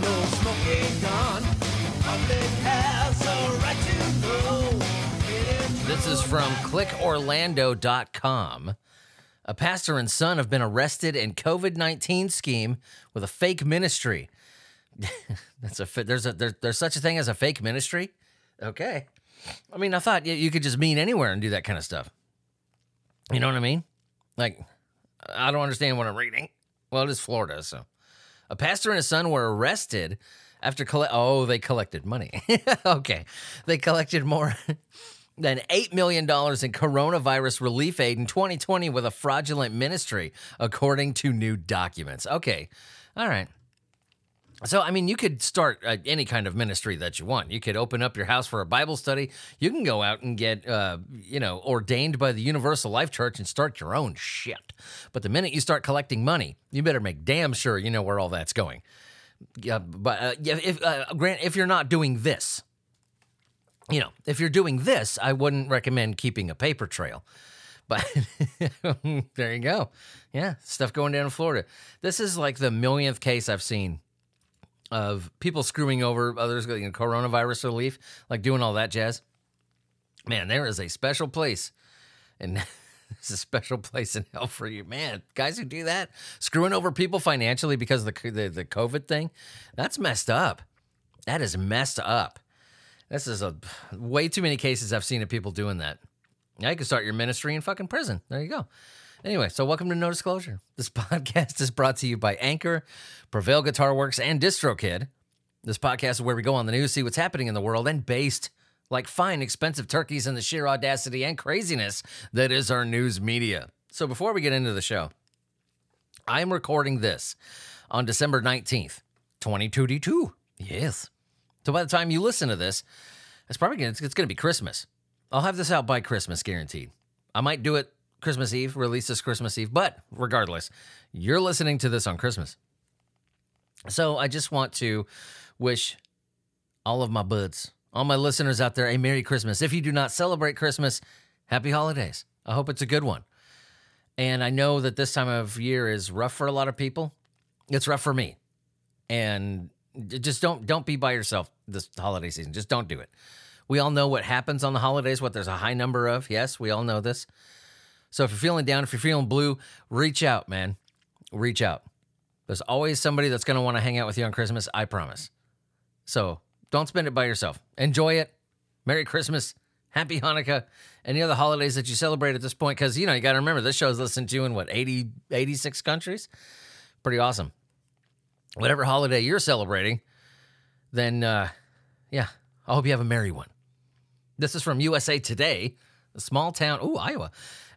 No smoking gun. Public has a right to know. This is from clickorlando.com. A pastor and son have been arrested in COVID 19 scheme with a fake ministry. That's a there's a there, there's such a thing as a fake ministry. Okay, I mean I thought you, could just mean anywhere and do that kind of stuff. You know what I mean? Like I don't understand what I'm reading. Well, it is Florida, so a pastor and his son were arrested after collect. Oh, they collected money. okay, they collected more than $8 million in coronavirus relief aid in 2020 with a fraudulent ministry, according to new documents. Okay, all right. So, I mean, you could start uh, any kind of ministry that you want. You could open up your house for a Bible study. You can go out and get, uh, you know, ordained by the Universal Life Church and start your own shit. But the minute you start collecting money, you better make damn sure you know where all that's going. Yeah, but uh, yeah, if uh, Grant, if you're not doing this, you know, if you're doing this, I wouldn't recommend keeping a paper trail. But there you go. Yeah, stuff going down in Florida. This is like the millionth case I've seen of people screwing over others, you know, coronavirus relief, like doing all that jazz. Man, there is a special place, and there's a special place in hell for you, man. Guys who do that, screwing over people financially because of the the, the COVID thing, that's messed up. That is messed up. This is a way too many cases I've seen of people doing that. Now you can start your ministry in fucking prison. There you go. Anyway, so welcome to No Disclosure. This podcast is brought to you by Anchor, Prevail Guitar Works, and DistroKid. This podcast is where we go on the news, see what's happening in the world, and based like fine, expensive turkeys in the sheer audacity and craziness that is our news media. So before we get into the show, I'm recording this on December 19th, 2022. Yes. So by the time you listen to this, it's probably gonna, it's going to be Christmas. I'll have this out by Christmas, guaranteed. I might do it Christmas Eve, release this Christmas Eve, but regardless, you're listening to this on Christmas. So I just want to wish all of my buds, all my listeners out there, a Merry Christmas. If you do not celebrate Christmas, happy holidays. I hope it's a good one. And I know that this time of year is rough for a lot of people. It's rough for me. And just don't don't be by yourself this holiday season. Just don't do it. We all know what happens on the holidays, what there's a high number of. Yes, we all know this. So if you're feeling down, if you're feeling blue, reach out, man. Reach out. There's always somebody that's going to want to hang out with you on Christmas, I promise. So don't spend it by yourself. Enjoy it. Merry Christmas. Happy Hanukkah. Any other holidays that you celebrate at this point? Because, you know, you got to remember this show is listened to in what, 80, 86 countries? Pretty awesome. Whatever holiday you're celebrating, then, uh, yeah, I hope you have a merry one. This is from USA Today, a small town. Ooh, Iowa.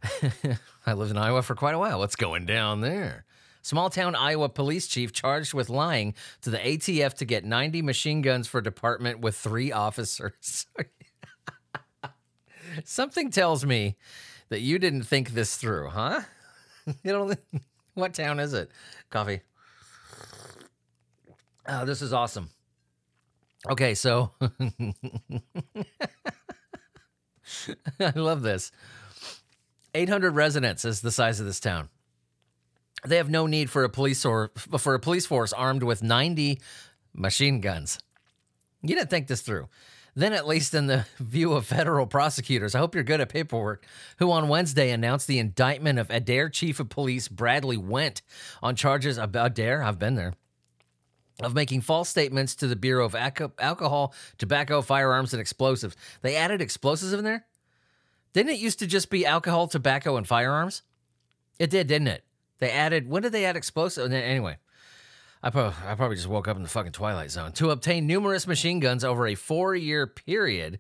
I lived in Iowa for quite a while. What's going down there? Small town Iowa police chief charged with lying to the ATF to get 90 machine guns for department with three officers. Something tells me that you didn't think this through, huh? you know, what town is it? Coffee. Oh, this is awesome. Okay, so I love this. 800 residents is the size of this town. They have no need for a police or for a police force armed with 90 machine guns. You didn't think this through. Then, at least in the view of federal prosecutors, I hope you're good at paperwork, who on Wednesday announced the indictment of Adair Chief of Police Bradley Wendt on charges of Adair, I've been there, of making false statements to the Bureau of Alcohol, Tobacco, Firearms, and Explosives. They added explosives in there? Didn't it used to just be alcohol, tobacco, and firearms? It did, didn't it? They added, when did they add explosives? Anyway, I probably, I probably just woke up in the fucking Twilight Zone. To obtain numerous machine guns over a four year period.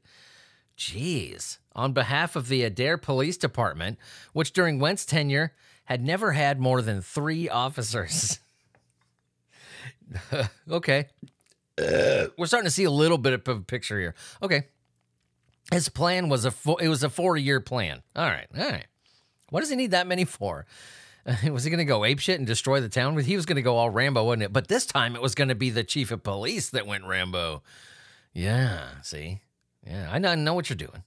Jeez. On behalf of the Adair Police Department, which during Wendt's tenure had never had more than three officers. okay. We're starting to see a little bit of a picture here. Okay. His plan was a fo- it was a four year plan. All right, all right. What does he need that many for? was he going to go ape shit and destroy the town? He was going to go all Rambo, wasn't it? But this time it was going to be the chief of police that went Rambo. Yeah, see, yeah, I know, I know what you're doing.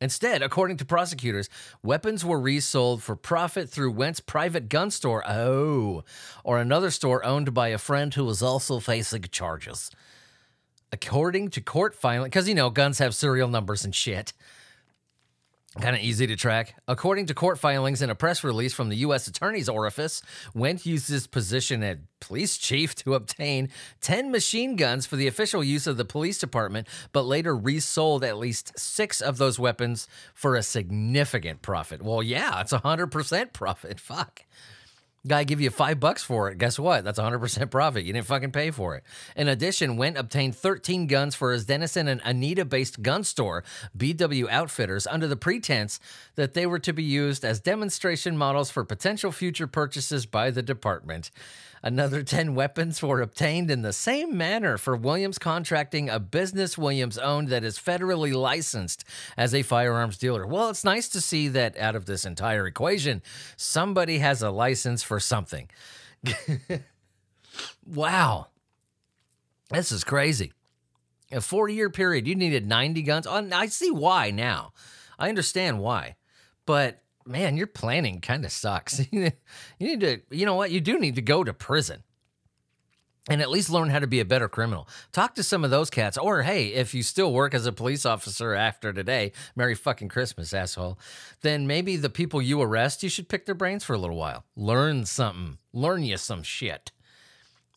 Instead, according to prosecutors, weapons were resold for profit through Wendt's private gun store, oh, or another store owned by a friend who was also facing charges. According to court filing, because you know, guns have serial numbers and shit. Kind of easy to track. According to court filings and a press release from the U.S. Attorney's Office, Wendt used his position as police chief to obtain 10 machine guns for the official use of the police department, but later resold at least six of those weapons for a significant profit. Well, yeah, it's a 100% profit. Fuck. Guy give you five bucks for it. Guess what? That's 100% profit. You didn't fucking pay for it. In addition, Wendt obtained 13 guns for his Denison and Anita based gun store, BW Outfitters, under the pretense that they were to be used as demonstration models for potential future purchases by the department. Another 10 weapons were obtained in the same manner for Williams contracting a business Williams owned that is federally licensed as a firearms dealer. Well, it's nice to see that out of this entire equation, somebody has a license for something. wow. This is crazy. A four year period, you needed 90 guns. Oh, I see why now. I understand why. But man, your planning kind of sucks. you need to, you know what? You do need to go to prison and at least learn how to be a better criminal. Talk to some of those cats. Or, hey, if you still work as a police officer after today, Merry fucking Christmas, asshole, then maybe the people you arrest, you should pick their brains for a little while. Learn something. Learn you some shit.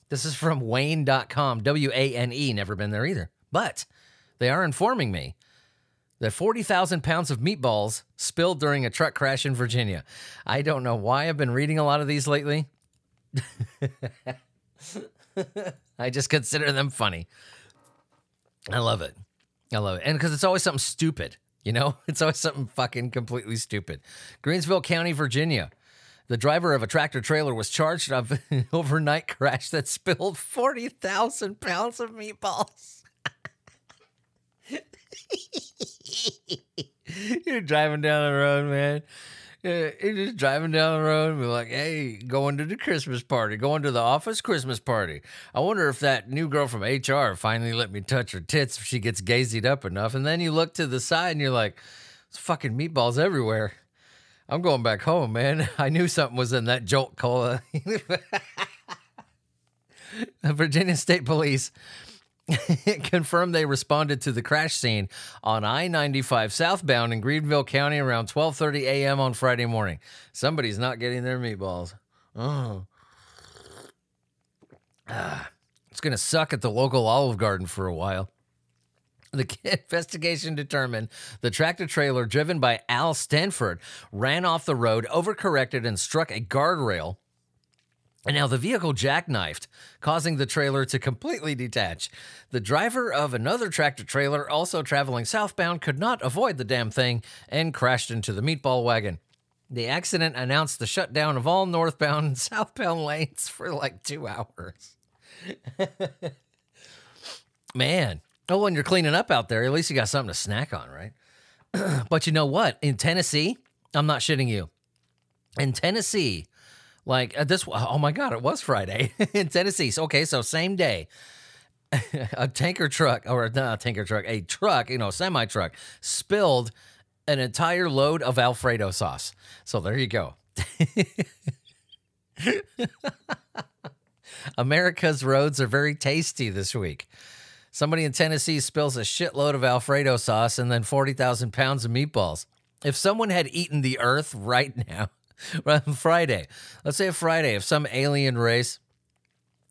This is from WANE.com, W A N E, never been there either. But they are informing me that 40,000 pounds of meatballs spilled during a truck crash in Virginia. I don't know why I've been reading a lot of these lately. I just consider them funny. I love it. I love it. And because it's always something stupid, you know? It's always something fucking completely stupid. Greensville County, Virginia. The driver of a tractor trailer was charged of an overnight crash that spilled 40,000 pounds of meatballs. You're driving down the road, man. You're just driving down the road and be like, hey, going to the Christmas party, going to the office Christmas party. I wonder if that new girl from HR finally let me touch her tits if she gets gazied up enough. And then you look to the side and you're like, there's fucking meatballs everywhere. I'm going back home, man. I knew something was in that Jolt Cola. The Virginia State Police confirmed they responded to the crash scene on I-95 southbound in Greenville County around 12:30 a.m. on Friday morning. Somebody's not getting their meatballs. Oh. Ah, it's going to suck at the local Olive Garden for a while. The investigation determined the tractor trailer driven by Al Stanford ran off the road, overcorrected, and struck a guardrail. And now the vehicle jackknifed, causing the trailer to completely detach. The driver of another tractor trailer, also traveling southbound, could not avoid the damn thing and crashed into the meatball wagon. The accident announced the shutdown of all northbound and southbound lanes for like two hours. Man. Oh, when you're cleaning up out there, at least you got something to snack on, right? but you know what? In Tennessee, I'm not shitting you. In Tennessee, like uh, this, oh my God, it was Friday in Tennessee. So, okay, so same day, a tanker truck, or not a tanker truck, a truck, you know, semi truck, spilled an entire load of Alfredo sauce. So there you go. America's roads are very tasty this week. Somebody in Tennessee spills a shitload of Alfredo sauce and then 40,000 pounds of meatballs. If someone had eaten the earth right now, Friday, let's say a Friday, if some alien race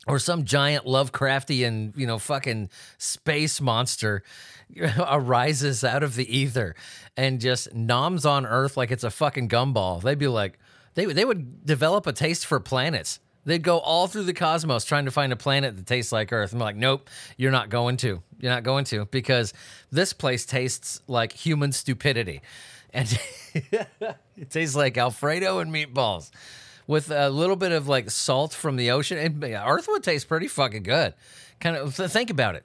or some giant Lovecraftian, you know, fucking space monster arises out of the ether and just noms on Earth like it's a fucking gumball, they'd be like, they, they would develop a taste for planets. They'd go all through the cosmos trying to find a planet that tastes like Earth. I'm like, nope, you're not going to. You're not going to because this place tastes like human stupidity. And it tastes like Alfredo and meatballs with a little bit of like salt from the ocean. And Earth would taste pretty fucking good. Kind of think about it.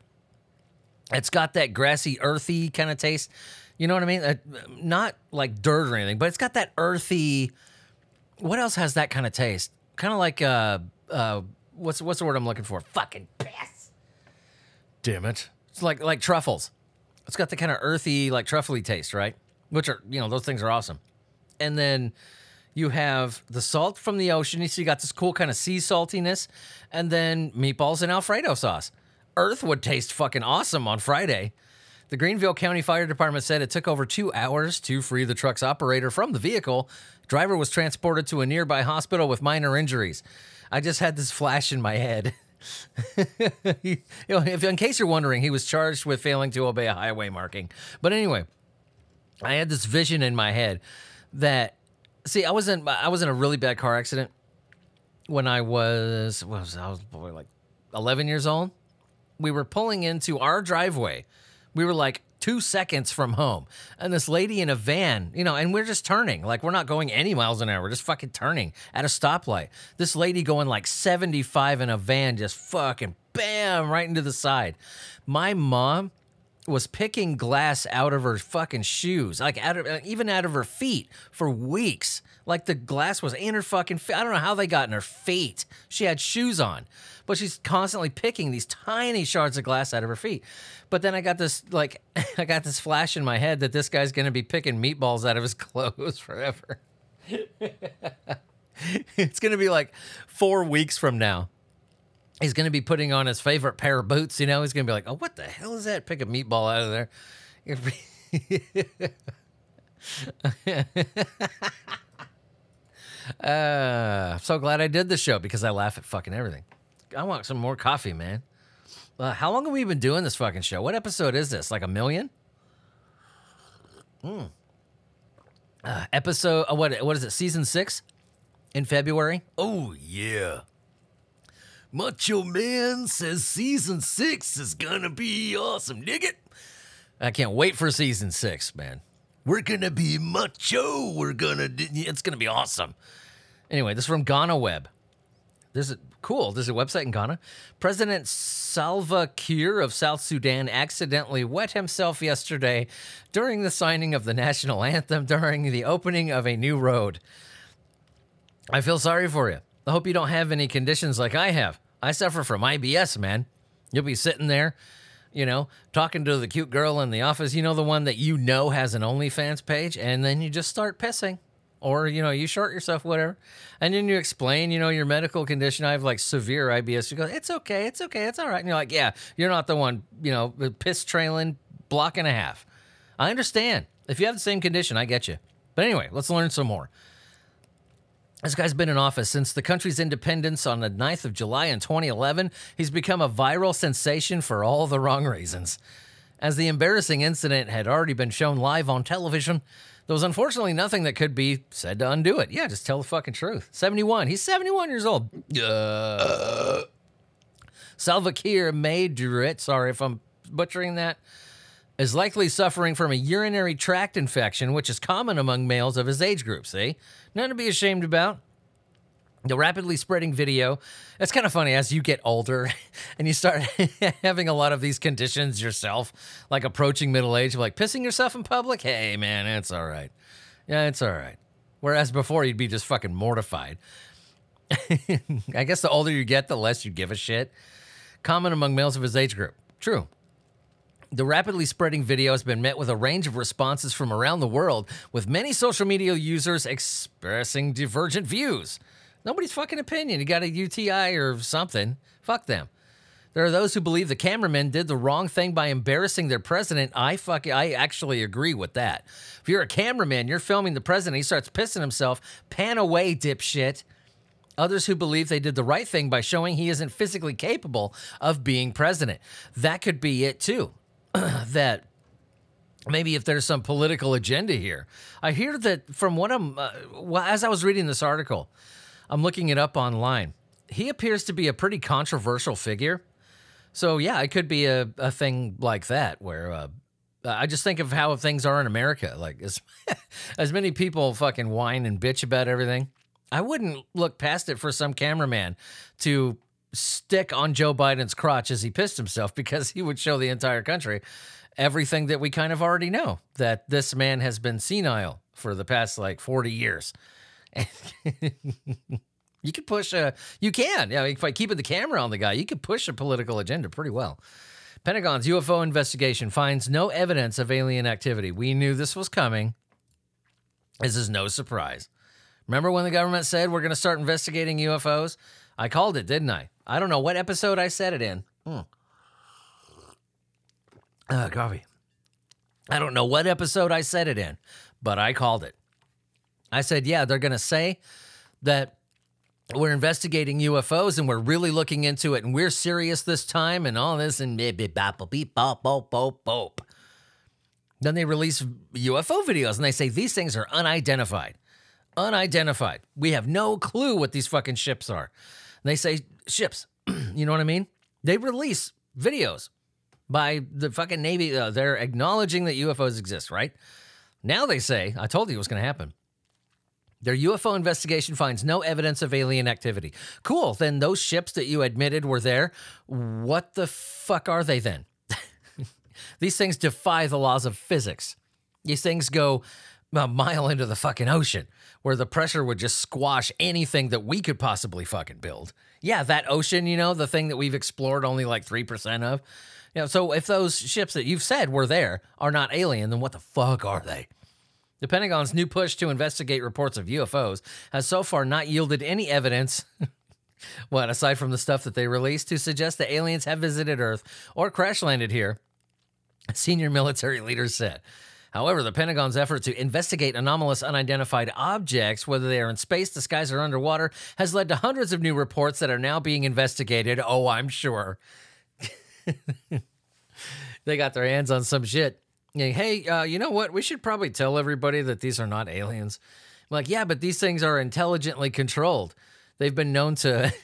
It's got that grassy, earthy kind of taste. You know what I mean? Uh, not like dirt or anything, but it's got that earthy. What else has that kind of taste? Kind of like uh, uh, what's what's the word I'm looking for? Fucking piss. Damn it! It's like like truffles. It's got the kind of earthy, like truffly taste, right? Which are you know those things are awesome. And then you have the salt from the ocean. So you got this cool kind of sea saltiness, and then meatballs and Alfredo sauce. Earth would taste fucking awesome on Friday. The Greenville County Fire Department said it took over two hours to free the truck's operator from the vehicle. Driver was transported to a nearby hospital with minor injuries. I just had this flash in my head. you know, if, in case you're wondering, he was charged with failing to obey a highway marking. But anyway, I had this vision in my head that see, I was in I was in a really bad car accident when I was what was I, I was boy, like 11 years old. We were pulling into our driveway. We were like two seconds from home, and this lady in a van, you know, and we're just turning like we're not going any miles an hour. We're just fucking turning at a stoplight. This lady going like 75 in a van, just fucking bam right into the side. My mom was picking glass out of her fucking shoes, like out of uh, even out of her feet for weeks. Like the glass was in her fucking feet. I don't know how they got in her feet. She had shoes on, but she's constantly picking these tiny shards of glass out of her feet. But then I got this like I got this flash in my head that this guy's gonna be picking meatballs out of his clothes forever. it's gonna be like four weeks from now he's going to be putting on his favorite pair of boots. You know, he's going to be like, "Oh, what the hell is that? Pick a meatball out of there." uh, I'm so glad I did the show because I laugh at fucking everything. I want some more coffee, man. Uh, how long have we been doing this fucking show? What episode is this? Like a million? Hmm. Uh, episode. Uh, what? What is it? Season six in February. Oh yeah. Macho Man says season six is gonna be awesome. It? I can't wait for season six, man. We're gonna be macho. We're gonna. It's gonna be awesome. Anyway, this is from Ghana Web. This is cool. There's a website in Ghana. President Salva Kiir of South Sudan accidentally wet himself yesterday during the signing of the national anthem during the opening of a new road. I feel sorry for you. I hope you don't have any conditions like I have. I suffer from IBS, man. You'll be sitting there, you know, talking to the cute girl in the office, you know, the one that you know has an OnlyFans page, and then you just start pissing. Or, you know, you short yourself, whatever. And then you explain, you know, your medical condition. I have like severe IBS. You go, it's okay, it's okay, it's all right. And you're like, yeah, you're not the one, you know, piss trailing block and a half. I understand. If you have the same condition, I get you. But anyway, let's learn some more. This guy's been in office since the country's independence on the 9th of July in 2011. He's become a viral sensation for all the wrong reasons. As the embarrassing incident had already been shown live on television, there was unfortunately nothing that could be said to undo it. Yeah, just tell the fucking truth. 71. He's 71 years old. Uh, Salva Kiir Mayardit, sorry if I'm butchering that, is likely suffering from a urinary tract infection, which is common among males of his age group. See? Nothing to be ashamed about. The rapidly spreading video. It's kind of funny as you get older and you start having a lot of these conditions yourself, like approaching middle age, like pissing yourself in public. Hey, man, it's all right. Yeah, it's all right. Whereas before, you'd be just fucking mortified. I guess the older you get, the less you give a shit. Common among males of his age group. True. The rapidly spreading video has been met with a range of responses from around the world, with many social media users expressing divergent views. Nobody's fucking opinion. You got a UTI or something. Fuck them. There are those who believe the cameraman did the wrong thing by embarrassing their president. I fuck I actually agree with that. If you're a cameraman, you're filming the president, he starts pissing himself, pan away, dipshit. Others who believe they did the right thing by showing he isn't physically capable of being president. That could be it too. that maybe if there's some political agenda here. I hear that from what I'm, uh, well, as I was reading this article, I'm looking it up online. He appears to be a pretty controversial figure. So, yeah, it could be a, a thing like that where uh, I just think of how things are in America. Like, as, as many people fucking whine and bitch about everything, I wouldn't look past it for some cameraman to stick on Joe Biden's crotch as he pissed himself because he would show the entire country everything that we kind of already know that this man has been senile for the past like 40 years. you could push a, you can, yeah, if I keep the camera on the guy, you could push a political agenda pretty well. Pentagon's UFO investigation finds no evidence of alien activity. We knew this was coming. This is no surprise. Remember when the government said we're going to start investigating UFOs? I called it, didn't I? I don't know what episode I said it in. Hmm. Uh, coffee. I don't know what episode I said it in, but I called it. I said, yeah, they're going to say that we're investigating UFOs and we're really looking into it and we're serious this time and all this and beep, bop, beep, bop, bop, bop, bop. Then they release UFO videos and they say these things are unidentified. Unidentified. We have no clue what these fucking ships are. They say ships. you know what I mean? They release videos by the fucking Navy. Uh, they're acknowledging that UFOs exist, right? Now they say, I told you it was going to happen. Their UFO investigation finds no evidence of alien activity. Cool. Then those ships that you admitted were there, what the fuck are they then? These things defy the laws of physics. These things go a mile into the fucking ocean where the pressure would just squash anything that we could possibly fucking build. Yeah, that ocean, you know, the thing that we've explored only like 3% of. You know, so if those ships that you've said were there are not alien, then what the fuck are they? The Pentagon's new push to investigate reports of UFOs has so far not yielded any evidence. what, aside from the stuff that they released to suggest that aliens have visited Earth or crash landed here, senior military leaders said. However, the Pentagon's effort to investigate anomalous unidentified objects, whether they are in space, the skies, or underwater, has led to hundreds of new reports that are now being investigated. Oh, I'm sure. they got their hands on some shit. Hey, uh, you know what? We should probably tell everybody that these are not aliens. I'm like, yeah, but these things are intelligently controlled. They've been known to.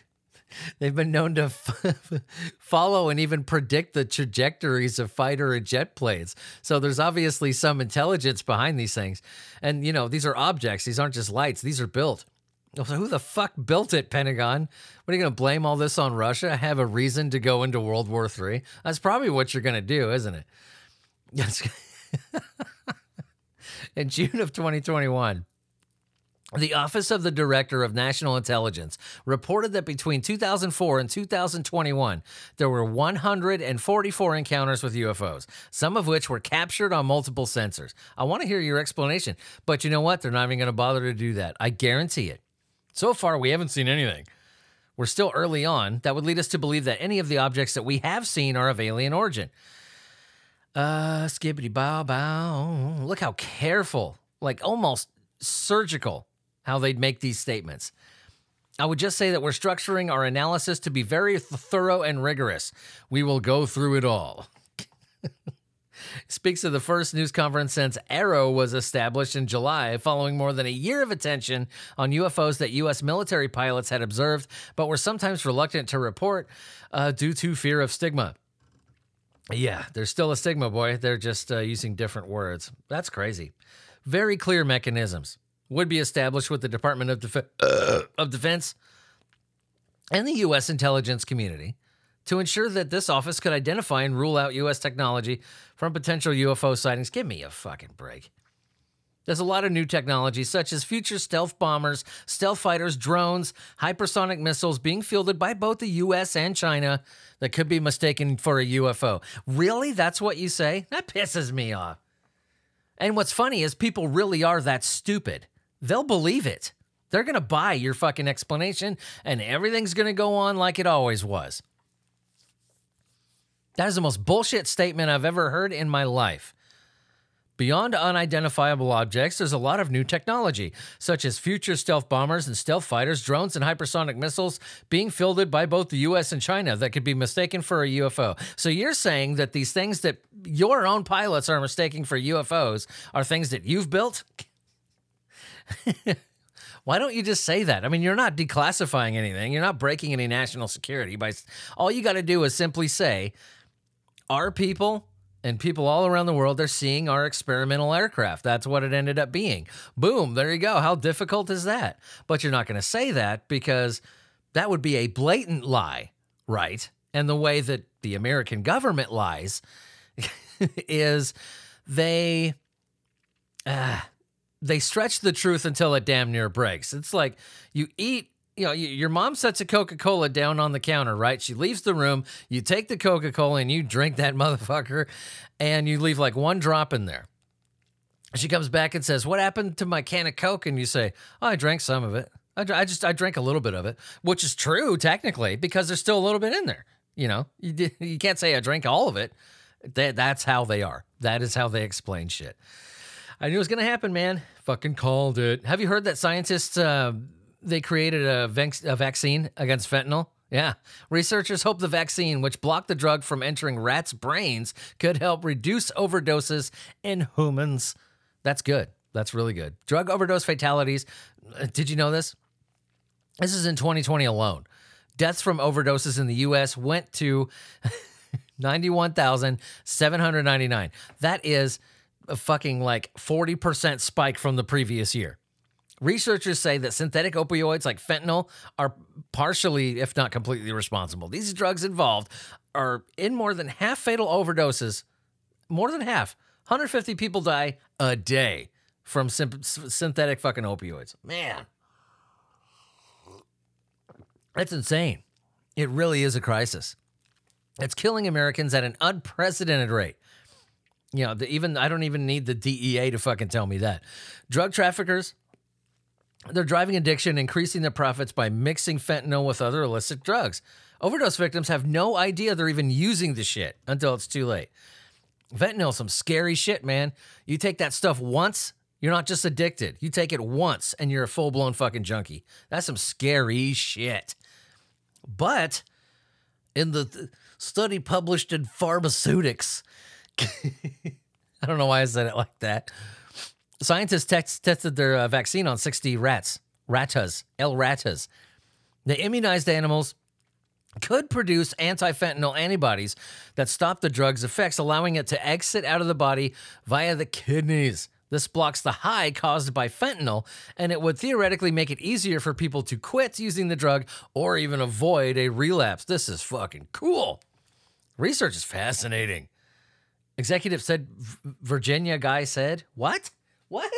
They've been known to f- follow and even predict the trajectories of fighter and jet planes. So there's obviously some intelligence behind these things. And, you know, these are objects. These aren't just lights, these are built. Oh, so who the fuck built it, Pentagon? What are you going to blame all this on Russia? Have a reason to go into World War III? That's probably what you're going to do, isn't it? In June of 2021, the Office of the Director of National Intelligence reported that between 2004 and 2021, there were 144 encounters with UFOs, some of which were captured on multiple sensors. I want to hear your explanation, but you know what? They're not even going to bother to do that. I guarantee it. So far, we haven't seen anything. We're still early on. That would lead us to believe that any of the objects that we have seen are of alien origin. Uh, skibbity bow bow. Look how careful, like almost surgical, how they'd make these statements. I would just say that we're structuring our analysis to be very thorough and rigorous. We will go through it all. Speaks of the first news conference since AARO was established in July, following more than a year of attention on UFOs that U.S. military pilots had observed, but were sometimes reluctant to report uh, due to fear of stigma. Yeah, there's still a stigma, boy. They're just uh, using different words. That's crazy. Very clear mechanisms would be established with the Department of, Def- uh, of Defense and the U.S. intelligence community to ensure that this office could identify and rule out U.S. technology from potential UFO sightings. Give me a fucking break. There's a lot of new technology, such as future stealth bombers, stealth fighters, drones, hypersonic missiles being fielded by both the US and China that could be mistaken for a UFO. Really? That's what you say? That pisses me off. And what's funny is people really are that stupid. They'll believe it. They're going to buy your fucking explanation, and everything's going to go on like it always was. That is the most bullshit statement I've ever heard in my life. Beyond unidentifiable objects, there's a lot of new technology, such as future stealth bombers and stealth fighters, drones, and hypersonic missiles being fielded by both the US and China that could be mistaken for a UFO. So you're saying that these things that your own pilots are mistaking for UFOs are things that you've built? Why don't you just say that? I mean, you're not declassifying anything. You're not breaking any national security by all you got to do is simply say, our people and people all around the world are seeing our experimental aircraft. That's what it ended up being. Boom, there you go. How difficult is that? But you're not going to say that because that would be a blatant lie, right? And the way that the American government lies is they uh, they stretch the truth until it damn near breaks. It's like you eat you know, your mom sets a Coca Cola down on the counter, right? She leaves the room. You take the Coca Cola and you drink that motherfucker, and you leave like one drop in there. She comes back and says, "What happened to my can of Coke?" And you say, "Oh, I drank some of it. I, I just I drank a little bit of it," which is true technically because there's still a little bit in there. You know, you you can't say I drank all of it. That that's how they are. That is how they explain shit. I knew it was gonna happen, man. Fucking called it. Have you heard that scientists uh, they created a, a vaccine against fentanyl? Yeah. Researchers hope the vaccine, which blocked the drug from entering rats' brains, could help reduce overdoses in humans. That's good. That's really good. Drug overdose fatalities. uh, Did you know this? This is in 2020 alone. Deaths from overdoses in the US went to 91,799. That is a fucking like 40% spike from the previous year. Researchers say that synthetic opioids like fentanyl are partially, if not completely, responsible. These drugs involved are in more than half fatal overdoses. More than half. 150 people die a day from synthetic fucking opioids. Man, that's insane. It really is a crisis. It's killing Americans at an unprecedented rate. You know, the, even I don't even need the DEA to fucking tell me that. Drug traffickers, they're driving addiction, increasing their profits by mixing fentanyl with other illicit drugs. Overdose victims have no idea they're even using the shit until it's too late. Fentanyl, some scary shit, man. You take that stuff once, you're not just addicted. You take it once and you're a full blown fucking junkie. That's some scary shit. But in the th- study published in Pharmaceutics, I don't know why I said it like that. Scientists tested their uh, vaccine on 60 rats, ratas, L ratas. The immunized animals could produce anti-fentanyl antibodies that stop the drug's effects, allowing it to exit out of the body via the kidneys. This blocks the high caused by fentanyl, and it would theoretically make it easier for people to quit using the drug or even avoid a relapse. This is fucking cool. Research is fascinating. Executive said, Virginia guy said, What? What?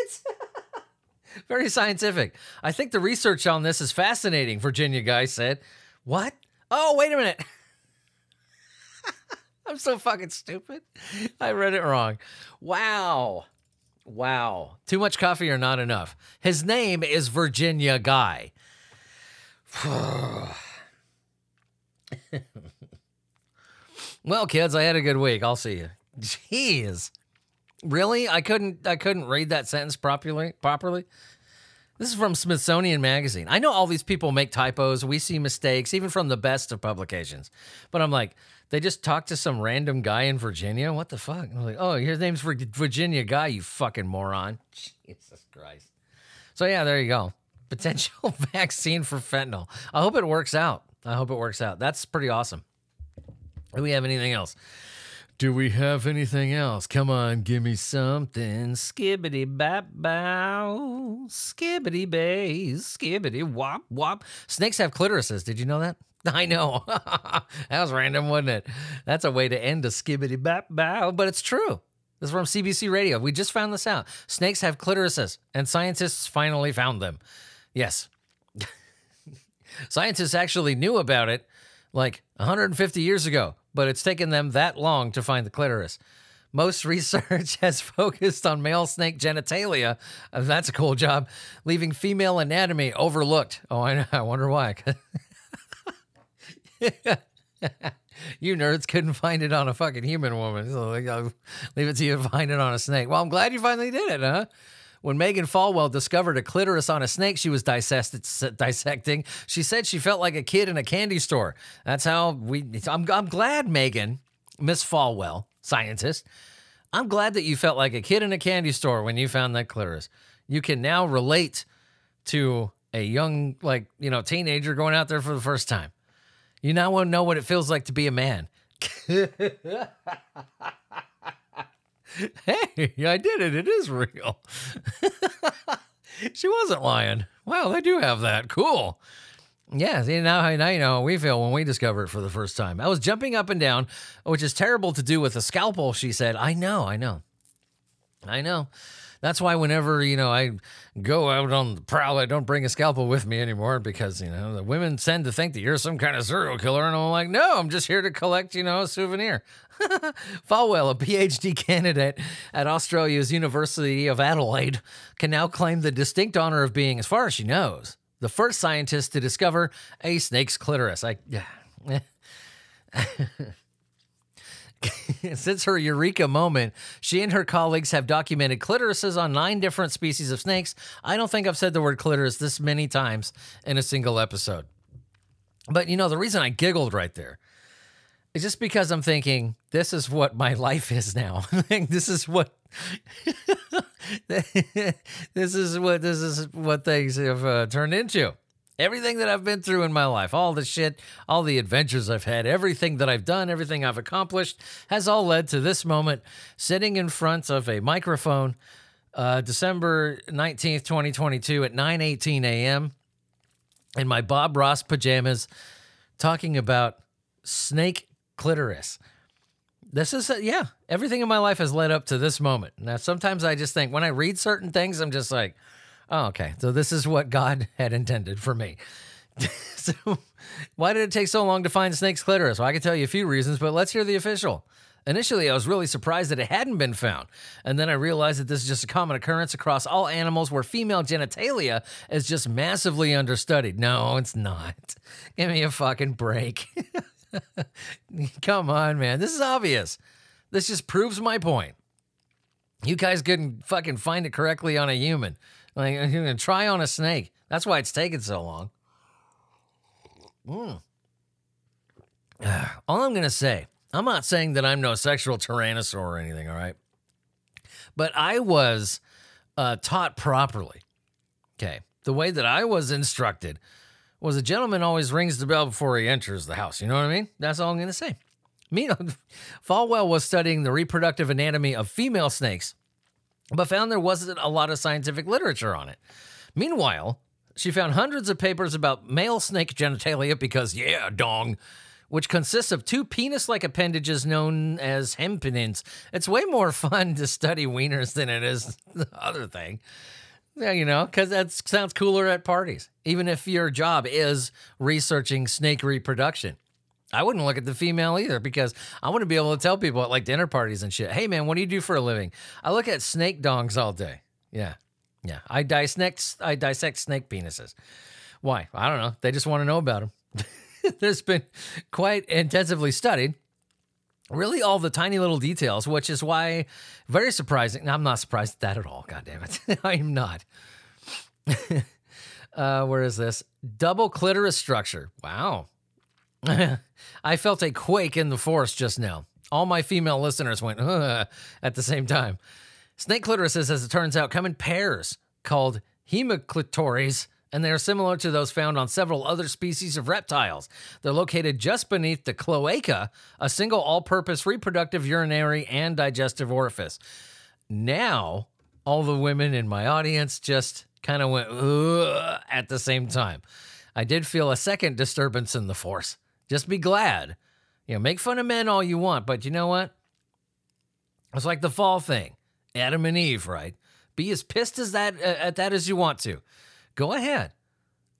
Very scientific. I think the research on this is fascinating, Virginia guy said. What? Oh, wait a minute. I'm so fucking stupid. I read it wrong. Wow. Wow. Too much coffee or not enough. His name is Virginia Guy. well, kids, I had a good week. I'll see you. Jeez. Really? I couldn't I couldn't read that sentence properly properly. This is from Smithsonian Magazine. I know all these people make typos. We see mistakes, even from the best of publications. But I'm like, they just talked to some random guy in Virginia. What the fuck? I'm like, oh, your name's Vir- Virginia Guy, you fucking moron. Jesus Christ. So yeah, there you go. Potential vaccine for fentanyl. I hope it works out. I hope it works out. That's pretty awesome. Do we have anything else? Do we have anything else? Come on, give me something. Skibbity bap bow. Skibbity bay. Skibbity wop wop. Snakes have clitorises. Did you know that? I know. that was random, wasn't it? That's a way to end a skibbity bap bow, but it's true. This is from CBC Radio. We just found this out. Snakes have clitorises, and scientists finally found them. Yes. scientists actually knew about it like 150 years ago, but it's taken them that long to find the clitoris. Most research has focused on male snake genitalia. Uh, that's a cool job, leaving female anatomy overlooked. Oh, I know. I wonder why. you nerds couldn't find it on a fucking human woman. So leave it to you to find it on a snake. Well, I'm glad you finally did it, huh? When Megan Folwell discovered a clitoris on a snake she was dissecting, she said she felt like a kid in a candy store. That's how we. I'm, I'm glad, Megan, Miss Folwell, scientist. I'm glad that you felt like a kid in a candy store when you found that clitoris. You can now relate to a young, like, you know, teenager going out there for the first time. You now want to know what it feels like to be a man. hey, I did it. It is real. she wasn't lying. Wow, they do have that. Cool. Yeah, see, now, now you know how we feel when we discover it for the first time. I was jumping up and down, which is terrible to do with a scalpel, she said. I know, I know. I know. That's why whenever, you know, I go out on the prowl, I don't bring a scalpel with me anymore because, you know, the women tend to think that you're some kind of serial killer. And I'm like, no, I'm just here to collect, you know, a souvenir. Folwell, a PhD candidate at Australia's University of Adelaide, can now claim the distinct honor of being, as far as she knows, the first scientist to discover a snake's clitoris. I. Since her eureka moment, she and her colleagues have documented clitorises on nine different species of snakes. I don't think I've said the word clitoris this many times in a single episode. But you know, the reason I giggled right there is just because I'm thinking, this is what my life is now. this is what. this is what this is what things have uh, turned into everything that I've been through in my life, all the shit, all the adventures I've had, everything that I've done, everything I've accomplished has all led to this moment sitting in front of a microphone uh, December 19th, 2022 at 9:18 a.m. in my Bob Ross pajamas talking about snake clitoris. This is, a, yeah, everything in my life has led up to this moment. Now, sometimes I just think when I read certain things, I'm just like, Oh, okay. So this is what God had intended for me. so why did it take so long to find snake's clitoris? Well, I can tell you a few reasons, but let's hear the official. Initially, I was really surprised that it hadn't been found. And then I realized that this is just a common occurrence across all animals where female genitalia is just massively understudied. No, it's not. Give me a fucking break. Come on, man. This is obvious. This just proves my point. You guys couldn't fucking find it correctly on a human. Like you're gonna try on a snake. That's why it's taking so long. Mm. All I'm gonna say, I'm not saying that I'm no sexual tyrannosaur or anything, all right? But I was uh, taught properly. Okay. The way that I was instructed was a gentleman always rings the bell before he enters the house. You know what I mean? That's all I'm going to say. Meanwhile, Folwell was studying the reproductive anatomy of female snakes but found there wasn't a lot of scientific literature on it. Meanwhile, she found hundreds of papers about male snake genitalia because, yeah, dong, which consists of two penis like appendages known as hemipenes. It's way more fun to study wieners than it is the other thing. Yeah, you know, because that sounds cooler at parties, even if your job is researching snake reproduction. I wouldn't look at the female either because I want to be able to tell people at like dinner parties and shit, hey man, what do you do for a living? I look at snake dongs all day. Yeah. Yeah. I dissect I dissect snake penises. Why? I don't know. They just want to know about them. There's been quite intensively studied. Really, all the tiny little details, which is why very surprising. I'm not surprised at that at all. God damn it. I am not. uh, where is this? Double clitoris structure. Wow. I felt a quake in the force just now. All my female listeners went at the same time. Snake clitorises, as it turns out, come in pairs called hemiclitores, and they are similar to those found on several other species of reptiles. They're located just beneath the cloaca, a single all purpose reproductive, urinary, and digestive orifice. Now, all the women in my audience just kind of went at the same time. I did feel a second disturbance in the force. Just be glad. You know, make fun of men all you want, but you know what? It's like the fall thing. Adam and Eve, right? Be as pissed as that uh, at that as you want to. Go ahead.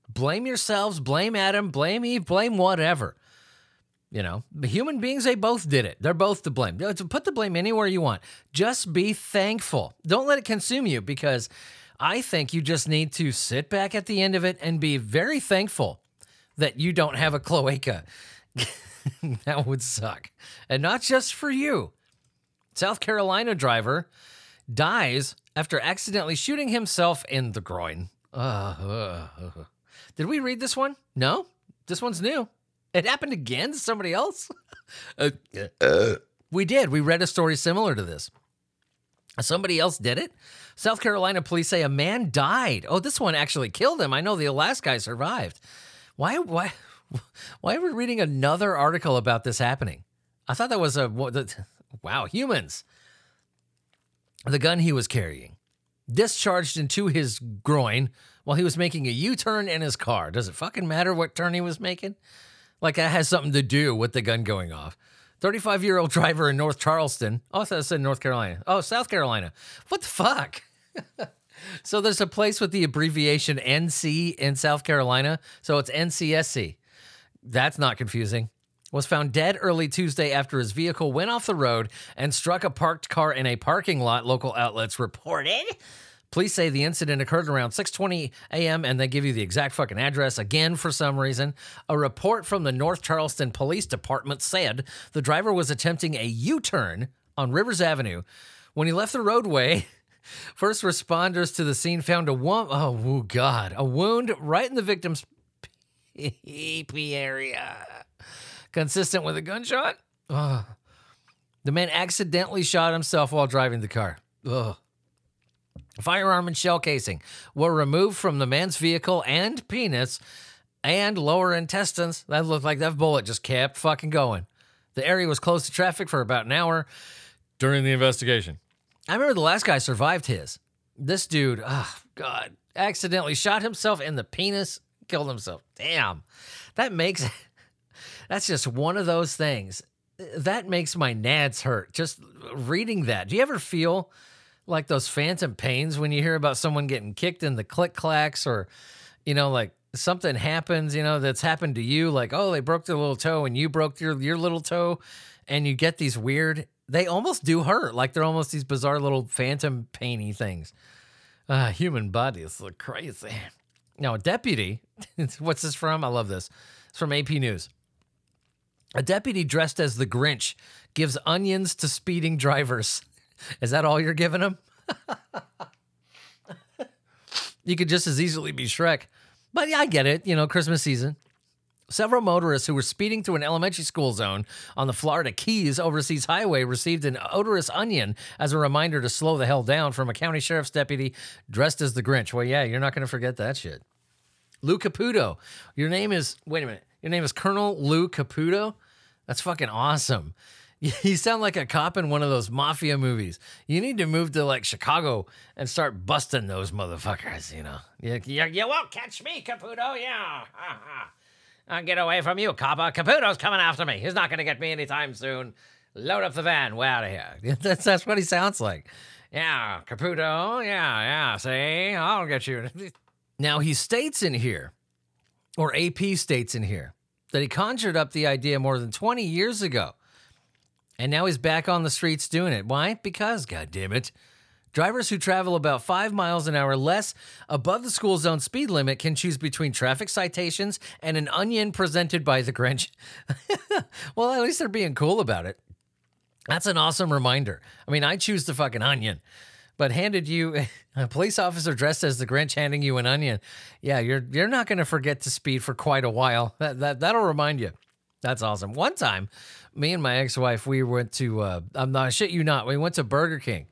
Blame yourselves, blame Adam, blame Eve, blame whatever. You know, human beings, they both did it. They're both to blame. Put the blame anywhere you want. Just be thankful. Don't let it consume you because I think you just need to sit back at the end of it and be very thankful that you don't have a cloaca. that would suck. And not just for you. South Carolina driver dies after accidentally shooting himself in the groin. Uh, uh, uh. Did we read this one? No? This one's new. It happened again to somebody else? Uh, uh. we did. We read a story similar to this. Somebody else did it. South Carolina police say a man died. Oh, this one actually killed him. I know the last guy survived. Why why why are we reading another article about this happening? I thought that was a wow, humans. The gun he was carrying discharged into his groin while he was making a U-turn in his car. Does it fucking matter what turn he was making? Like that has something to do with the gun going off. 35 year old driver in North Charleston. Oh, I said North Carolina. Oh, South Carolina. What the fuck? So there's a place with the abbreviation NC in South Carolina. So it's NCSC. That's not confusing. Was found dead early Tuesday after his vehicle went off the road and struck a parked car in a parking lot, local outlets reported. Police say the incident occurred around 6:20 a.m. and they give you the exact fucking address again for some reason. A report from the North Charleston Police Department said the driver was attempting a U-turn on Rivers Avenue when he left the roadway. First responders to the scene found a wo- oh, oh god, a wound right in the victim's pee area, consistent with a gunshot. Ugh. The man accidentally shot himself while driving the car. Ugh. Firearm and shell casing were removed from the man's vehicle and penis and lower intestines. That looked like that bullet just kept fucking going. The area was closed to traffic for about an hour during the investigation. I remember the last guy survived his. This dude, oh God, accidentally shot himself in the penis, killed himself. Damn. That makes that's just one of those things. That makes my nads hurt. Just reading that. Do you ever feel like those phantom pains when you hear about someone getting kicked in the click clacks or, you know, like something happens, you know, that's happened to you, like, oh, they broke their little toe and you broke your your little toe, and you get these weird they almost do hurt. Like they're almost these bizarre little phantom painy things. Uh, human bodies look crazy. Now, deputy, what's this from? I love this. It's from AP News. A deputy dressed as the Grinch gives onions to speeding drivers. Is that all you're giving them? you could just as easily be Shrek. But yeah, I get it. You know, Christmas season. Several motorists who were speeding through an elementary school zone on the Florida Keys Overseas Highway received an odorous onion as a reminder to slow the hell down from a county sheriff's deputy dressed as the Grinch. Well, yeah, you're not going to forget that shit. Lou Caputo. Your name is, wait a minute, your name is Colonel Lou Caputo? That's fucking awesome. You sound like a cop in one of those mafia movies. You need to move to like Chicago and start busting those motherfuckers, you know. You, you, you won't catch me, Caputo. Yeah. I'll get away from you, copper. Caputo's coming after me. He's not going to get me anytime soon. Load up the van. We're out of here. That's, that's what he sounds like. Yeah, Caputo. Yeah, yeah. See, I'll get you. Now, he states in here, or AP states in here, that he conjured up the idea more than 20 years ago. And now he's back on the streets doing it. Why? Because, God damn it. Drivers who travel about five miles an hour less above the school zone speed limit can choose between traffic citations and an onion presented by the Grinch. well, at least they're being cool about it. That's an awesome reminder. I mean, I choose the fucking onion, but handed you a police officer dressed as the Grinch handing you an onion. Yeah, you're you're not going to forget to speed for quite a while. That that that'll remind you. That's awesome. One time, me and my ex-wife, we went to uh, I'm not shit you not. We went to Burger King.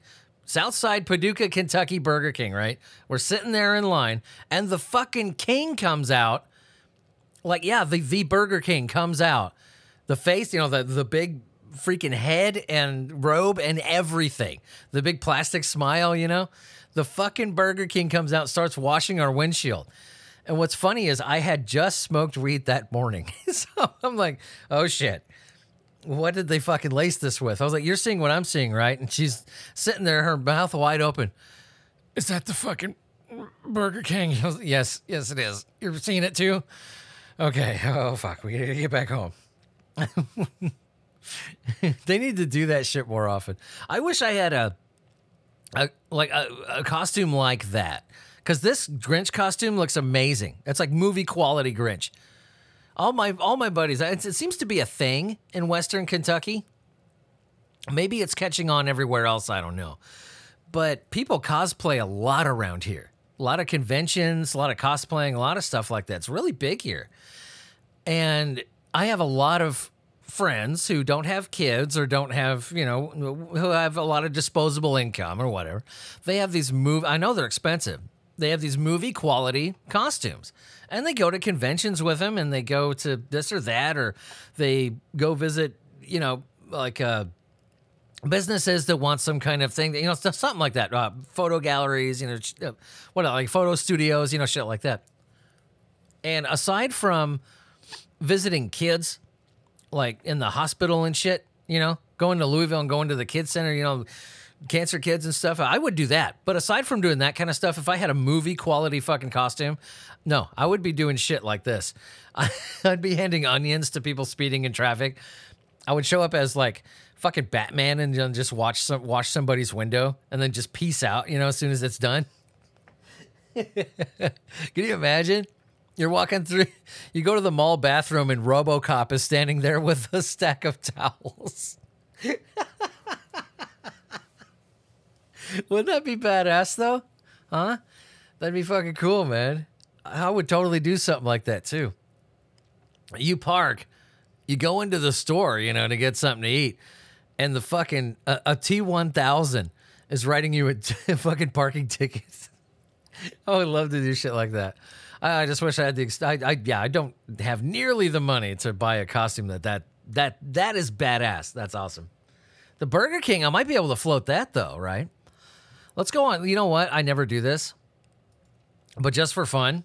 Southside Paducah, Kentucky Burger King, right? We're sitting there in line, and the fucking king comes out. Like, yeah, the, the Burger King comes out. The face, you know, the, the big freaking head and robe and everything. The big plastic smile, you know? The fucking Burger King comes out, starts washing our windshield. And what's funny is I had just smoked weed that morning. so I'm like, oh shit what did they fucking lace this with? I was like, you're seeing what I'm seeing, right? And she's sitting there, her mouth wide open. Is that the fucking Burger King? Yes, yes, it is. You're seeing it too? Okay. Oh, fuck. We gotta get back home. they need to do that shit more often. I wish I had a, a like a, a costume like that. Because this Grinch costume looks amazing. It's like movie quality Grinch all my all my buddies. It, it seems to be a thing in Western Kentucky. Maybe it's catching on everywhere else. I don't know, but people cosplay a lot around here. A lot of conventions, a lot of cosplaying, a lot of stuff like that. It's really big here, and I have a lot of friends who don't have kids or don't have, you know, who have a lot of disposable income or whatever. They have these move I know they're expensive. They have these movie quality costumes and they go to conventions with them, and they go to this or that or they go visit you know like uh businesses that want some kind of thing you know something like that uh, photo galleries you know uh, what like photo studios you know shit like that and aside from visiting kids like in the hospital and shit you know going to louisville and going to the kids center you know cancer kids and stuff. I would do that. But aside from doing that kind of stuff, if I had a movie quality fucking costume, no, I would be doing shit like this. I'd be handing onions to people speeding in traffic. I would show up as like fucking Batman and just watch some watch somebody's window and then just peace out, you know, as soon as it's done. Can you imagine? You're walking through, you go to the mall bathroom and Robocop is standing there with a stack of towels. Wouldn't that be badass though? Huh? That'd be fucking cool, man. I would totally do something like that too. You park, you go into the store, you know, to get something to eat, and the fucking a a T1000 is writing you a fucking parking ticket. I would love to do shit like that. I, I just wish I had the. ex- I, I yeah, I don't have nearly the money to buy a costume that that that that is badass. That's awesome. The Burger King, I might be able to float that though, right? Let's go on. You know what? I never do this, but just for fun,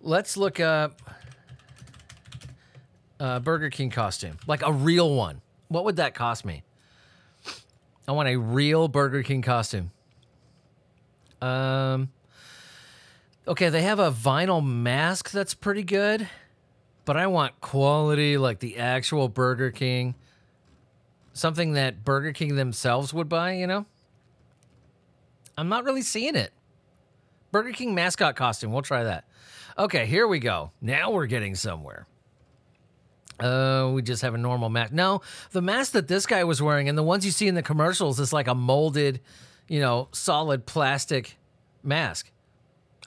let's look up a Burger King costume, like a real one. What would that cost me? I want a real Burger King costume. Um. Okay, they have a vinyl mask that's pretty good, but I want quality like the actual Burger King. Something that Burger King themselves would buy, you know? I'm not really seeing it. Burger King mascot costume, we'll try that. Okay, here we go. Now we're getting somewhere. Uh, we just have a normal mask. No, the mask that this guy was wearing and the ones you see in the commercials is like a molded, you know, solid plastic mask.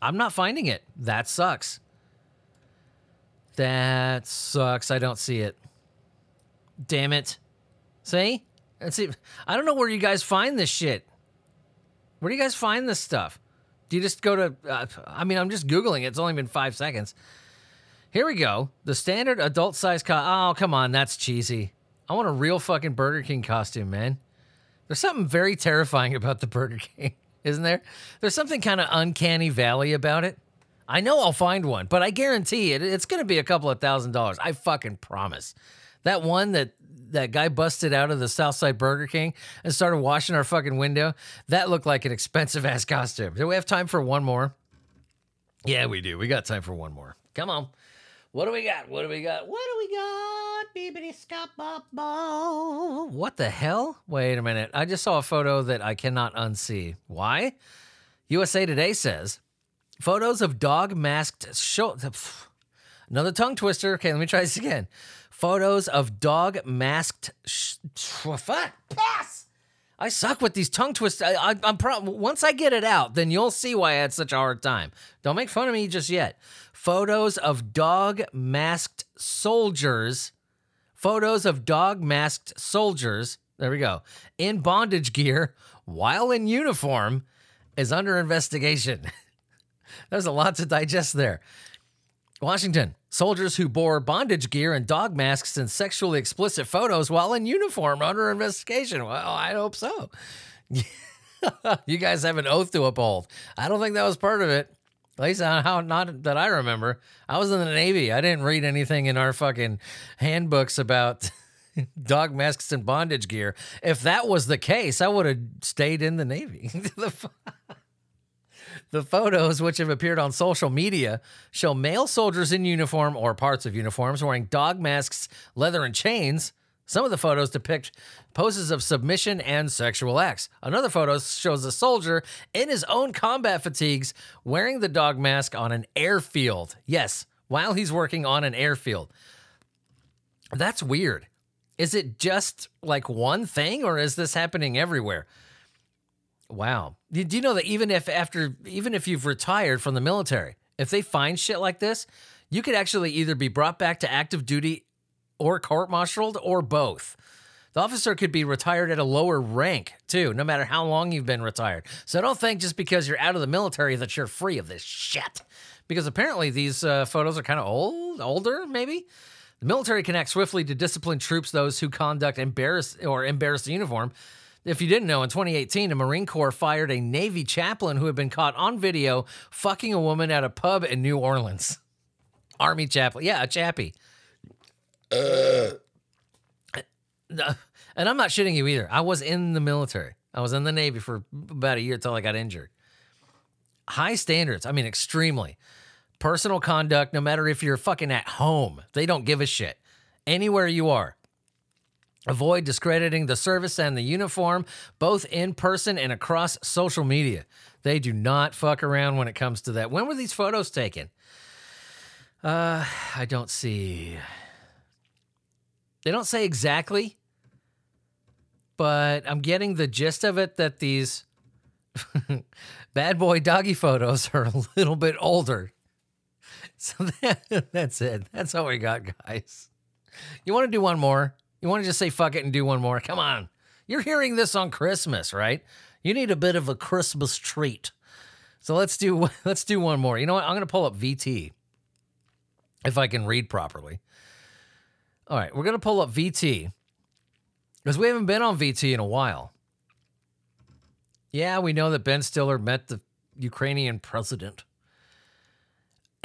I'm not finding it. That sucks. That sucks. I don't see it. Damn it. See? Let's see. I don't know where you guys find this shit. Where do you guys find this stuff? Do you just go to? Uh, I mean, I'm just googling it. It's only been five seconds. Here we go. The standard adult size co- Oh, come on, that's cheesy. I want a real fucking Burger King costume, man. There's something very terrifying about the Burger King, isn't there? There's something kind of uncanny valley about it. I know I'll find one, but I guarantee it it's going to be a couple of thousand dollars. I fucking promise. That one that that guy busted out of the Southside Burger King and started washing our fucking window, that looked like an expensive ass costume. Do we have time for one more? Yeah, we do. We got time for one more. Come on. What do we got? What do we got? What do we got? Beepity scop bop bop. What the hell? Wait a minute. I just saw a photo that I cannot unsee. Why? USA Today says photos of dog masked show. Another tongue twister. Okay, let me try this again. Photos of dog masked. Sh- fuck. Pass. I suck with these tongue twists. I, I'm pro- once I get it out, then you'll see why I had such a hard time. Don't make fun of me just yet. Photos of dog masked soldiers. Photos of dog masked soldiers. There we go. In bondage gear while in uniform is under investigation. There's a lot to digest there. Washington. Soldiers who bore bondage gear and dog masks and sexually explicit photos while in uniform under investigation. Well, I hope so. you guys have an oath to uphold. I don't think that was part of it. At least uh, how not that I remember. I was in the Navy. I didn't read anything in our fucking handbooks about dog masks and bondage gear. If that was the case, I would have stayed in the Navy. the, the photos, which have appeared on social media, show male soldiers in uniform or parts of uniforms wearing dog masks, leather, and chains. Some of the photos depict poses of submission and sexual acts. Another photo shows a soldier in his own combat fatigues wearing the dog mask on an airfield. Yes, while he's working on an airfield. That's weird. Is it just like one thing or is this happening everywhere? Wow. Do you know that even if after even if you've retired from the military, if they find shit like this, you could actually either be brought back to active duty or court-martialed or both. The officer could be retired at a lower rank too, no matter how long you've been retired. So don't think just because you're out of the military that you're free of this shit. Because apparently these uh, photos are kind of old, older maybe. The military can act swiftly to discipline troops those who conduct embarrass or embarrass the uniform. If you didn't know, in 2018, the Marine Corps fired a Navy chaplain who had been caught on video fucking a woman at a pub in New Orleans. Army chaplain, yeah, a chappie. Uh, and I'm not shitting you either. I was in the military. I was in the Navy for about a year until I got injured. High standards. I mean, extremely. Personal conduct, no matter if you're fucking at home, they don't give a shit. Anywhere you are. Avoid discrediting the service and the uniform, both in person and across social media. They do not fuck around when it comes to that. When were these photos taken? Uh, I don't see. They don't say exactly, but I'm getting the gist of it that these bad boy doggy photos are a little bit older. So that, that's it. That's all we got, guys. You want to do one more? You want to just say fuck it and do one more? Come on. You're hearing this on Christmas, right? You need a bit of a Christmas treat. So let's do let's do one more. You know what? I'm going to pull up VT if I can read properly. All right, we're going to pull up VT because we haven't been on VT in a while. Yeah, we know that Ben Stiller met the Ukrainian president.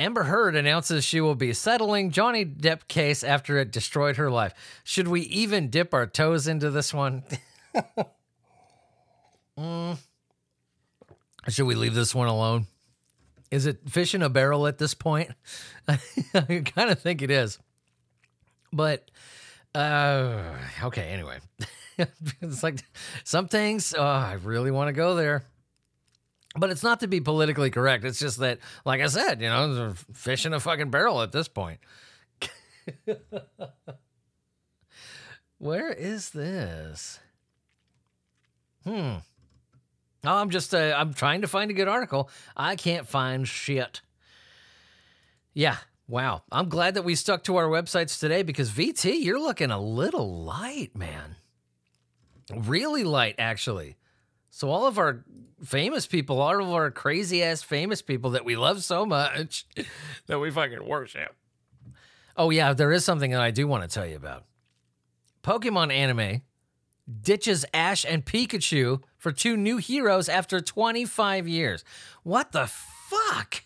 Amber Heard announces she will be settling Johnny Depp case after it destroyed her life. Should we even dip our toes into this one? mm. Should we leave this one alone? Is it fish in a barrel at this point? I kind of think it is. But uh okay, anyway. it's like some things oh, I really want to go there. But it's not to be politically correct. It's just that, like I said, you know, fish in a fucking barrel at this point. Where is this? Hmm. Oh, I'm just uh, I'm trying to find a good article. I can't find shit. Yeah, wow. I'm glad that we stuck to our websites today because VT, you're looking a little light, man. Really light, actually. So all of our famous people, all of our crazy ass famous people that we love so much that we fucking worship. Oh yeah, there is something that I do want to tell you about. Pokemon anime ditches Ash and Pikachu for two new heroes after 25 years. What the fuck?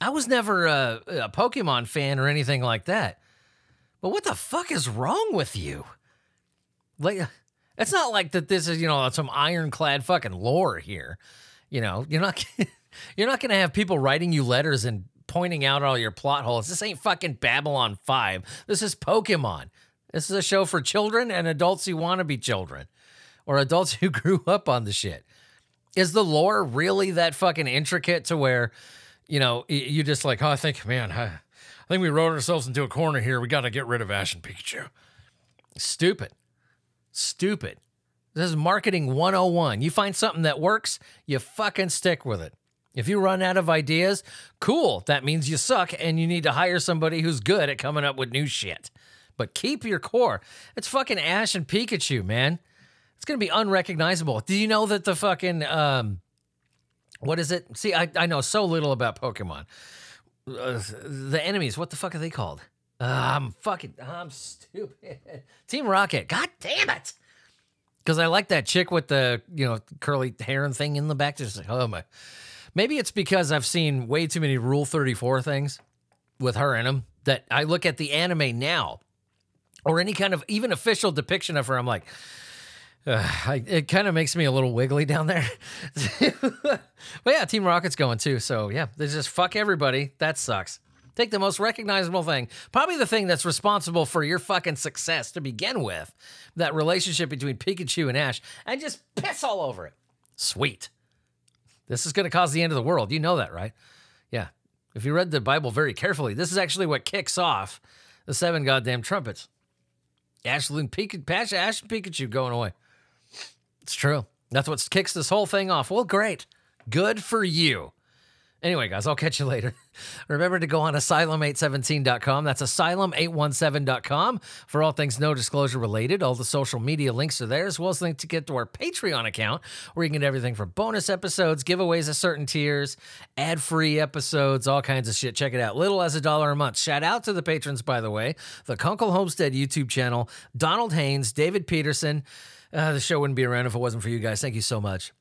I was never a, a Pokemon fan or anything like that. But what the fuck is wrong with you? Like it's not like that this is, you know, some ironclad fucking lore here. You know, you're not you're not to have people writing you letters and pointing out all your plot holes. This ain't fucking Babylon 5. This is Pokemon. This is a show for children and adults who want to be children or adults who grew up on the shit. Is the lore really that fucking intricate to where, you know, you just like, oh, I think, man, I, I think we wrote ourselves into a corner here. We got to get rid of Ash and Pikachu. Stupid. Stupid. This is marketing 101. You find something that works, you fucking stick with it. If you run out of ideas, cool. That means you suck and you need to hire somebody who's good at coming up with new shit. But keep your core. It's fucking Ash and Pikachu, man. It's gonna be unrecognizable. Do you know that the fucking um, what is it? See, I, I know so little about Pokemon. Uh, the enemies, what the fuck are they called? Uh, I'm fucking, I'm stupid. Team Rocket. God damn it. Because I like that chick with the you know curly hair and thing in the back. Just like, oh my. Maybe it's because I've seen way too many Rule 34 things with her in them that I look at the anime now or any kind of even official depiction of her. I'm like, uh, I, it kind of makes me a little wiggly down there. but yeah, Team Rocket's going too. So yeah, they just fuck everybody. That sucks. Take the most recognizable thing, probably the thing that's responsible for your fucking success to begin with, that relationship between Pikachu and Ash, and just piss all over it. Sweet. This is going to cause the end of the world. You know that, right? Yeah. If you read the Bible very carefully, this is actually what kicks off the seven goddamn trumpets. Ashley and Pikachu, Ash and Pikachu going away. It's true. That's what kicks this whole thing off. Well, great. Good for you. Anyway, guys, I'll catch you later. Remember to go on asylum817.com. That's asylum817.com for all things no disclosure related. All the social media links are there, as well as link to get to our Patreon account, where you can get everything from bonus episodes, giveaways of certain tiers, ad free episodes, all kinds of shit. Check it out. Little as a dollar a month. Shout out to the patrons, by the way the Kunkel Homestead YouTube channel, Donald Haynes, David Peterson. Uh, the show wouldn't be around if it wasn't for you guys. Thank you so much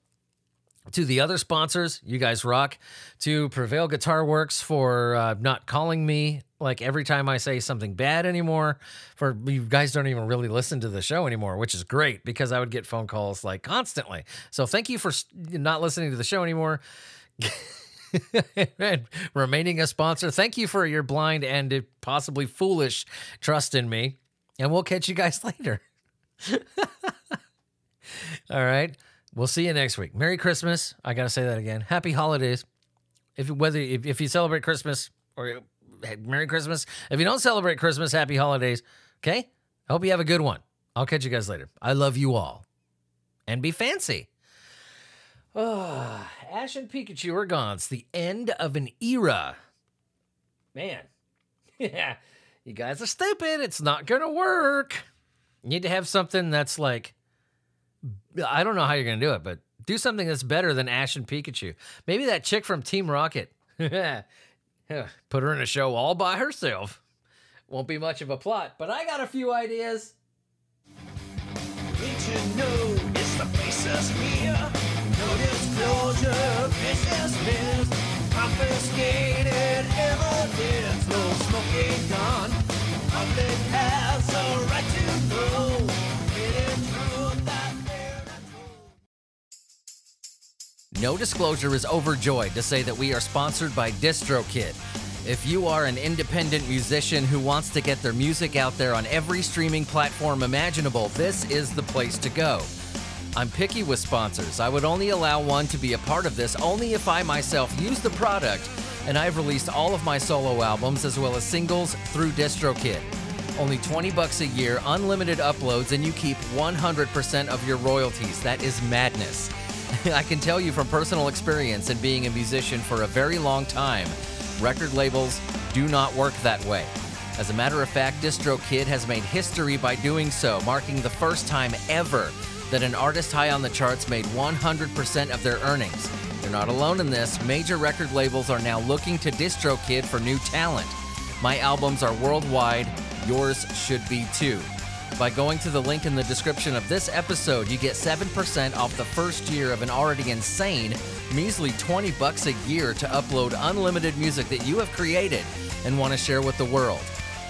to the other sponsors, you guys rock. To Prevail Guitar Works for uh, not calling me like every time I say something bad anymore. For you guys don't even really listen to the show anymore, which is great because I would get phone calls like constantly. So thank you for not listening to the show anymore. and remaining a sponsor. Thank you for your blind and possibly foolish trust in me. And we'll catch you guys later. All right. We'll see you next week. Merry Christmas. I got to say that again. Happy holidays. If whether if, if you celebrate Christmas or hey, Merry Christmas, if you don't celebrate Christmas, happy holidays. Okay? I hope you have a good one. I'll catch you guys later. I love you all. And be fancy. Oh, Ash and Pikachu are gone. It's the end of an era. Man. Yeah. You guys are stupid. It's not going to work. You need to have something that's like I don't know how you're to do it, but do something that's better than Ash and Pikachu. Maybe that chick from Team Rocket. Put her in a show all by herself. Won't be much of a plot, but I got a few ideas. Did you know it's the business missed. Confiscated evidence, no smoking gun. Public No Disclosure is overjoyed to say that we are sponsored by DistroKid. If you are an independent musician who wants to get their music out there on every streaming platform imaginable, this is the place to go. I'm picky with sponsors. I would only allow one to be a part of this only if I myself use the product, and I've released all of my solo albums as well as singles through DistroKid. Only 20 bucks a year, unlimited uploads, and you keep 100% of your royalties. That is madness. I can tell you from personal experience and being a musician for a very long time, record labels do not work that way. As a matter of fact, DistroKid has made history by doing so, marking the first time ever that an artist high on the charts made 100% of their earnings. They're not alone in this. Major record labels are now looking to DistroKid for new talent. My albums are worldwide. Yours should be too. By going to the link in the description of this episode, you get 7% off the first year of an already insane, measly 20 bucks a year to upload unlimited music that you have created and want to share with the world.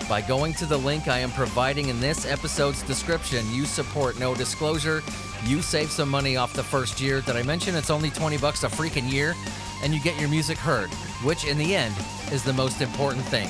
By going to the link I am providing in this episode's description, you support no disclosure, you save some money off the first year. Did I mention it's only 20 bucks a freaking year? And you get your music heard, which in the end is the most important thing.